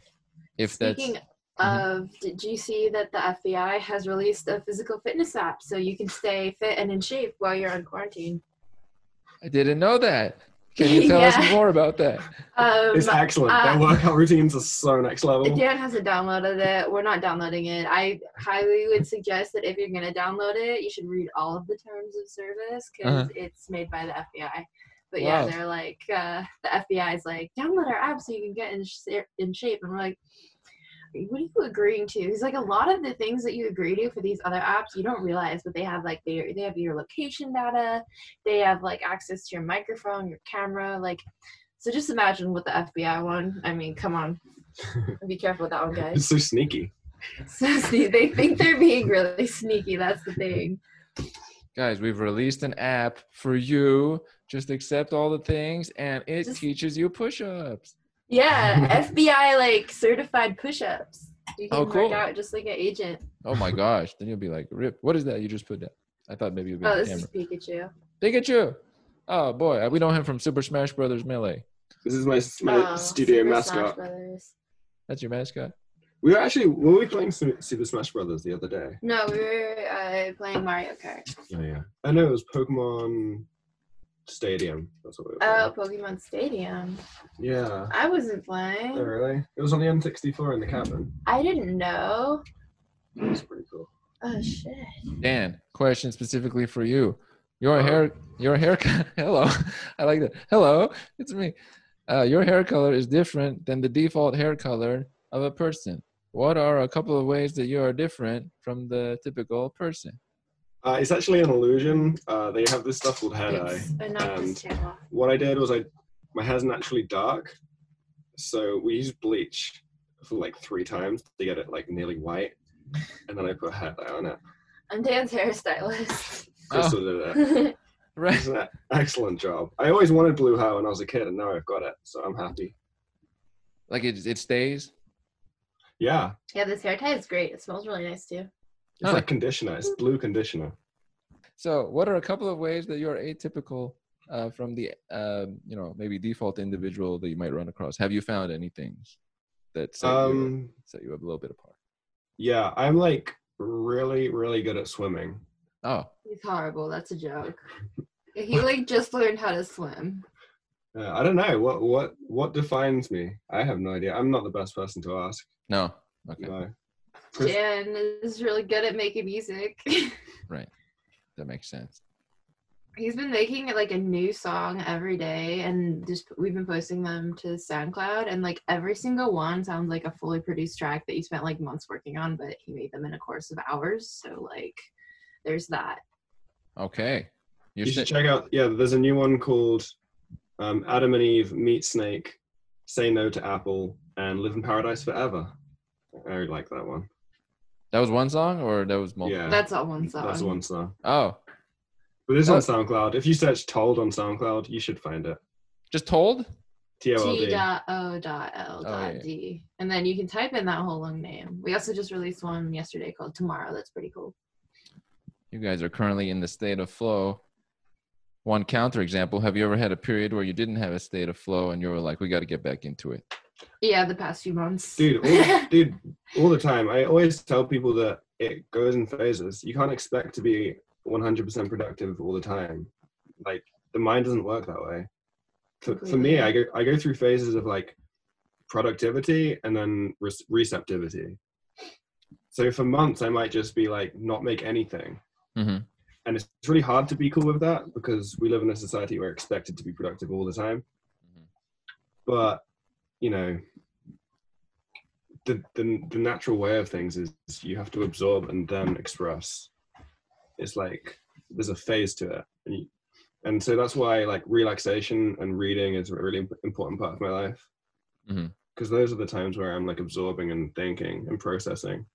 If that's Speaking Mhm. of, did you see that the FBI has released a physical fitness app so you can stay fit and in shape while you're on quarantine? I didn't know that. Can you tell us more about that? Um, It's excellent. uh, Their workout routines are so next level. Dan hasn't downloaded it. We're not downloading it. I highly would suggest that if you're going to download it, you should read all of the terms of service because Uh-huh. it's made by the FBI. But yeah, they're like, uh, the FBI is like, download our app so you can get in, sh- in shape. And we're like, what are you agreeing to? It's like a lot of the things that you agree to for these other apps, you don't realize, but they have like their, they have your location data, they have like access to your microphone, your camera, like. So just imagine what the FBI one. I mean, come on, be careful with that one, guys. It's so sneaky. So see, they think they're being really sneaky. That's the thing. Guys, we've released an app for you. Just accept all the things, and it Just- teaches you push-ups. Yeah, FBI like certified push-ups. You can Oh, cool. work out just like an agent. Oh my gosh! Then you'll be like, "Rip, what is that you just put down?" I thought maybe it'd be Oh, this camera. is Pikachu. Pikachu. Oh boy, we know him from Super Smash Brothers Melee. This is my my Oh, studio Super Smash mascot. Brothers. That's your mascot. We were actually were we playing Super Smash Brothers the other day? No, we were uh, playing Mario Kart. Oh yeah. I know it was Pokemon Stadium. That's what we were Oh, playing. Pokemon Stadium. Yeah. I wasn't Oh playing. really? It was on the N64 in the cabin. I didn't know. That was pretty cool. Oh shit. Dan, question specifically for you. Your Uh-oh. hair, your haircut. Hello, I like that. Hello, it's me. Uh, your hair color is different than the default hair color of a person. What are a couple of ways that you are different from the typical person? Uh, it's actually an illusion. Uh, they have this stuff called hair dye. And- What I did was I, my hair's naturally dark, so we used bleach for like three times to get it like nearly white, and then I put hair dye on it. I'm Dan's hairstylist. Krystall did it. Right. It's an excellent job. I always wanted blue hair when I was a kid, and now I've got it, so I'm happy. Like it, it stays. Yeah, yeah, this hair tie is great. It smells really nice too. It's Huh. like conditioner. It's blue conditioner. So, what are a couple of ways that you're atypical uh, from the, um, you know, maybe default individual that you might run across? Have you found any things that set, you, Um, set you up a little bit apart? yeah, I'm like really, really good at swimming. Oh, He's horrible. That's a joke. He like just learned how to swim. Uh, I don't know what what what defines me. I have no idea. I'm not the best person to ask. no. Okay. No. Chris- Dan is really good at making music. Right. That makes sense. He's been making like a new song every day, and just we've been posting them to SoundCloud, and like every single one sounds like a fully produced track that you spent like months working on, but he made them in a course of hours. So like, there's that. Okay. You're You should si- check out. Yeah, there's a new one called um, Adam and Eve Meet Snake, Say No to Apple, and Live in Paradise Forever. I really like that one. That was one song or that was multiple? Yeah, That's all one song. that's one song. Oh, But it's on SoundCloud. If you search "Told" on SoundCloud, you should find it. just told? T O L T D. dot O dot L Oh, dot yeah. D. And then you can type in that whole long name. We also just released one yesterday called Tomorrow. That's pretty cool. You guys are currently in the state of flow. One counter example Have you ever had a period where you didn't have a state of flow and you were like, we got to get back into it? Yeah, the past few months. Dude, all, dude, all the time. I always tell people that it goes in phases. You can't expect to be 100% productive all the time. Like the mind doesn't work that way. For, for me, I go I go through phases of like productivity and then re- receptivity. So for months, I might just be like, not make anything. hmm And it's really hard to be cool with that because we live in a society where we're expected to be productive all the time. Mhm. But, you know, the, the, the natural way of things is you have to absorb and then express. It's like there's a phase to it. And, you, and so that's why like relaxation and reading is a really important part of my life. Because those are the times where I'm like absorbing and thinking and processing.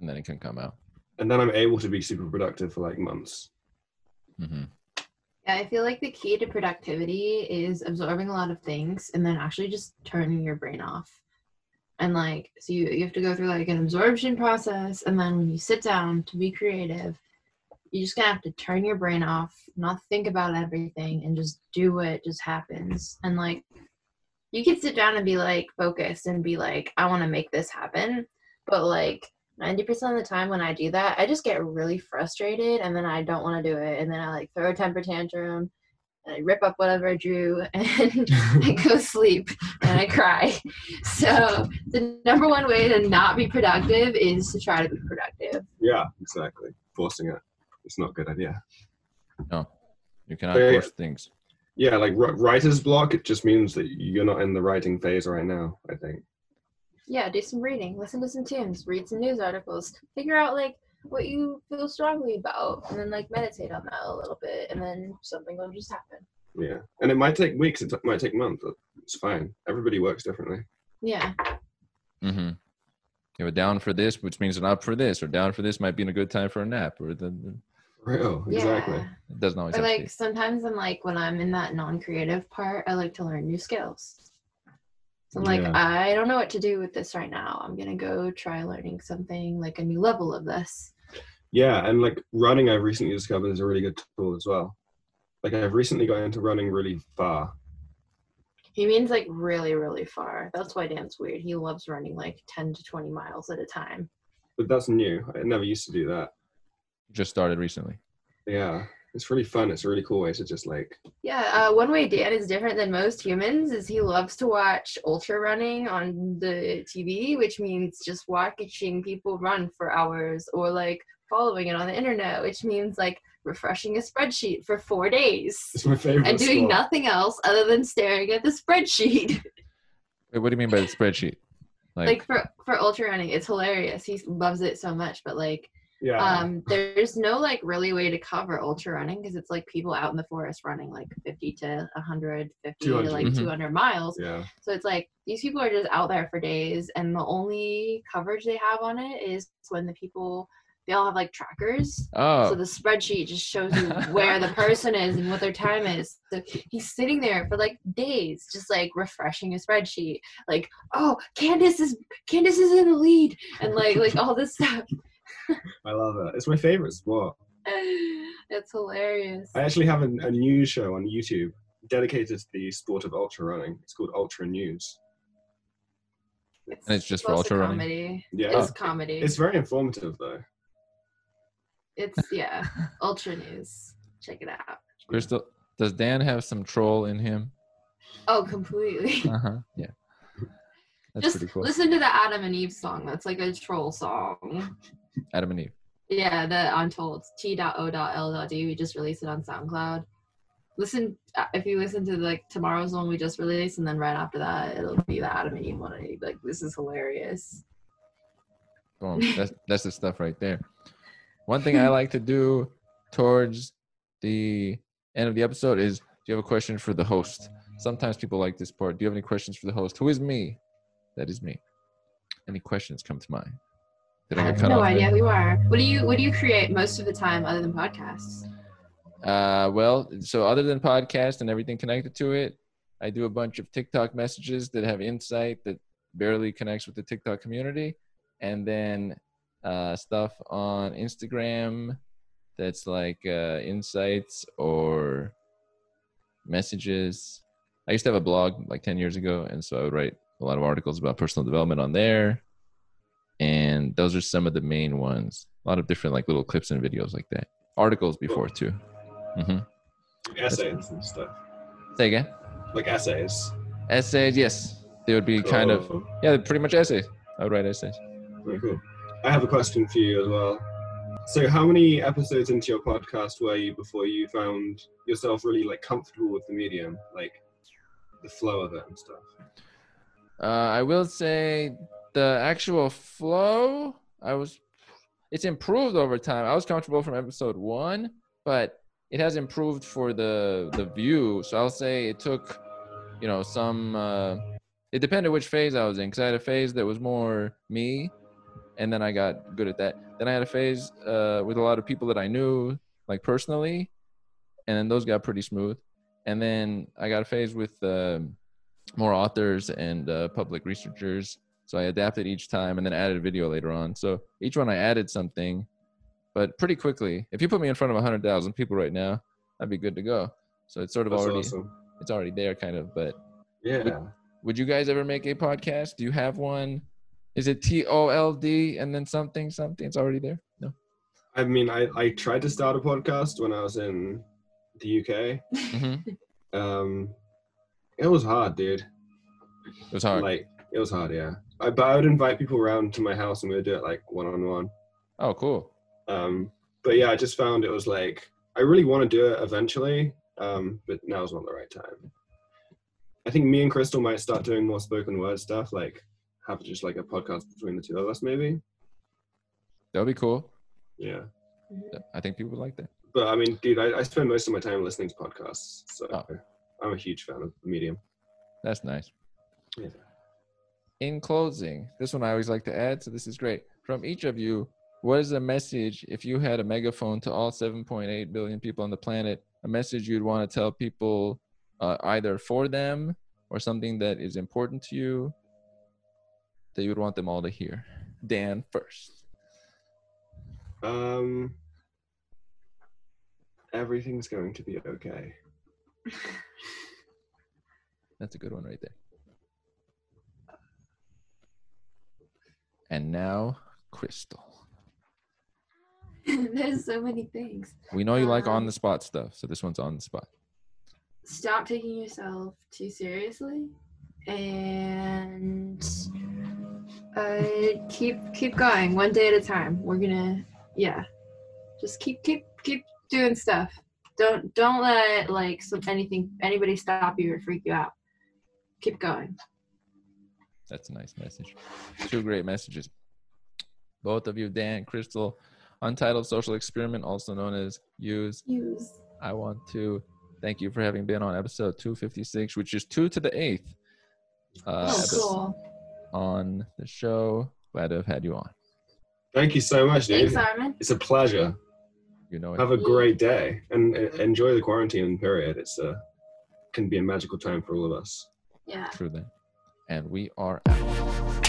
And then it can come out. And then I'm able to be super productive for like months. hmm Yeah, I feel like the key to productivity is absorbing a lot of things and then actually just turning your brain off. And like, so you, you have to go through like an absorption process. And then when you sit down to be creative, you just gonna have to turn your brain off, not think about everything, and just do what just happens. And like, you can sit down and be like focused and be like, I want to make this happen. But like, 90% of the time when I do that, I just get really frustrated and then I don't want to do it. And then I like throw a temper tantrum and I rip up whatever I drew and I go sleep and I cry. So the number one way to not be productive is to try to be productive. Yeah, exactly. Forcing it. It's not a good idea. No, you cannot Yeah, yeah. force things. Yeah, like writer's block, it just means that you're not in the writing phase right now, I think. Yeah, do some reading, listen to some tunes, read some news articles, figure out like what you feel strongly about, and then like meditate on that a little bit, and then something will just happen. Yeah. And it might take weeks, it t- might take months. but It's fine. Everybody works differently. Yeah. Mm-hmm. You have down for this, which means an up for this, or down for this might be in a good time for a nap, or the, the- Real, exactly. Yeah. it doesn't always Or have to like sometimes I'm like when I'm in that non-creative part, I like to learn new skills. So I'm like, Yeah. I don't know what to do with this right now. I'm gonna go try learning something like a new level of this. Yeah, and like running, I've recently discovered is a really good tool as well. Like I've recently got into running really far. He means like really, really far. That's why Dan's weird. He loves running like 10 to 20 miles at a time. But that's new. I never used to do that. Just started recently. Yeah. It's really fun. It's a really cool way to just like Yeah, uh, one way Dan is different than most humans is he loves to watch ultra running on the TV, which means just watching people run for hours or like following it on the internet, which means like refreshing a spreadsheet for four days it's my favorite. and doing sport. nothing else other than staring at the spreadsheet. Wait, what do you mean by the spreadsheet? Like, like for for ultra running, it's hilarious. He loves it so much, but like Yeah. um there's no like really way to cover ultra running because it's like people out in the forest running like 50 to 150 to 200. like Mhm. 200 miles yeah. so it's like these people are just out there for days and the only coverage they have on it is when the people they all have like trackers oh, so the spreadsheet just shows you where the person is and what their time is so he's sitting there for like days just like refreshing a spreadsheet like oh candace is candace is in the lead and like like all this stuff I love it. It's my favorite sport. it's hilarious. I actually have a, a news show on YouTube dedicated to the sport of ultra running. It's called Ultra News. and it's just for ultra running. comedy. Yeah. It's comedy. It's It's, very informative though. It's yeah, ultra news. Check it out. Krystall, does Dan have some troll in him? Oh, completely. Uh huh. Yeah. That's Just pretty cool. listen to the Adam and Eve song. That's like a troll song. Adam and Eve. Yeah, the Untold T.O.L.D. We just released it on SoundCloud. Listen uh, if you listen to like tomorrow's one we just released, and then right after that it'll be the Adam and Eve one. And like, this is hilarious. Boom. That's that's the stuff right there. One thing I like to do towards the end of the episode is do you have a question for the host? Sometimes people like this part. Do you have any questions for the host? Who is me? That is me. Any questions come to mind? Did I I get have cut no off? idea who you are. What do you What do you create most of the time other than podcasts? Uh, well, so other than podcast and everything connected to it, I do a bunch of TikTok messages that have insight that barely connects with the TikTok community, and then uh, stuff on Instagram that's like uh, insights or messages. I used to have a blog like 10 years ago, and so I would write a lot of articles about personal development on there. And those are some of the main ones. A lot of different like little clips and videos like that. Articles before too. mm-hmm. Essays and stuff. Say again. Like essays. Essays, yes. They would be kind of yeah, pretty much essays. I would write essays. Very cool. I have a question for you as well. So, how many episodes into your podcast were you before you found yourself really like comfortable with the medium, like the flow of it and stuff? Uh, I will say the actual flow, I was, it's improved over time. I was comfortable from episode one, but it has improved for the the view. So I'll say it took, you know, some. Uh, it depended which phase I was in, because I had a phase that was more me, and then I got good at that. Then I had a phase uh, with a lot of people that I knew, like personally, and then those got pretty smooth. And then I got a phase with. Um, more authors and uh, public researchers. So I adapted each time and then added a video later on. So each one I added something, but pretty quickly. If you put me in front of 100,000 people right now, I'd be good to go. So it's sort of That's already awesome. it's already there kind of, but Yeah. would you guys ever make a podcast? Do you have one? Is it T O L D and then something something? It's already there. No. I mean, I, I tried to start a podcast when I was in the UK. hmm Um, it was hard, dude. It was hard. Like, it was hard, yeah. I, but I would invite people around to my house and we would do it like one on one. oh, cool. Um, but yeah, I just found it was like I really want to do it eventually, um, but now's not the right time. I think me and Krystall might start doing more spoken word stuff, like have just like a podcast between the two of us, maybe. That'd be cool. Yeah, I think people would like that. but I mean, dude, I, I spend most of my time listening to podcasts, so Oh. I'm a huge fan of the medium. That's nice. Yeah. In closing, this one I always like to add, so this is great. From each of you, what is a message if you had a megaphone to all 7.8 billion people on the planet, a message you'd want to tell people uh, either for them or something that is important to you that you would want them all to hear? Dan first. Um, everything's going to be okay. That's a good one right there. And now, Krystall. There's so many things. We know you like on Um, the spot stuff, so this one's on the spot. Stop taking yourself too seriously, and uh, keep keep going one day at a time. We're gonna, yeah, just keep keep keep doing stuff. Don't don't let like some anything anybody stop you or freak you out. Keep going. That's a nice message. Two great messages. Both of you, Dan, Krystall, Untitled Social Experiment, also known as USE. USE. I want to thank you for having been on episode 256, which is two to the eighth uh, oh, cool. on the show. Glad to have had you on. Thank you so much, dude. Thanks, Armen. It's a pleasure. You know. Have a great day and uh, enjoy the quarantine period. It's uh, can be a magical time for all of us. Yeah. True then and we are out.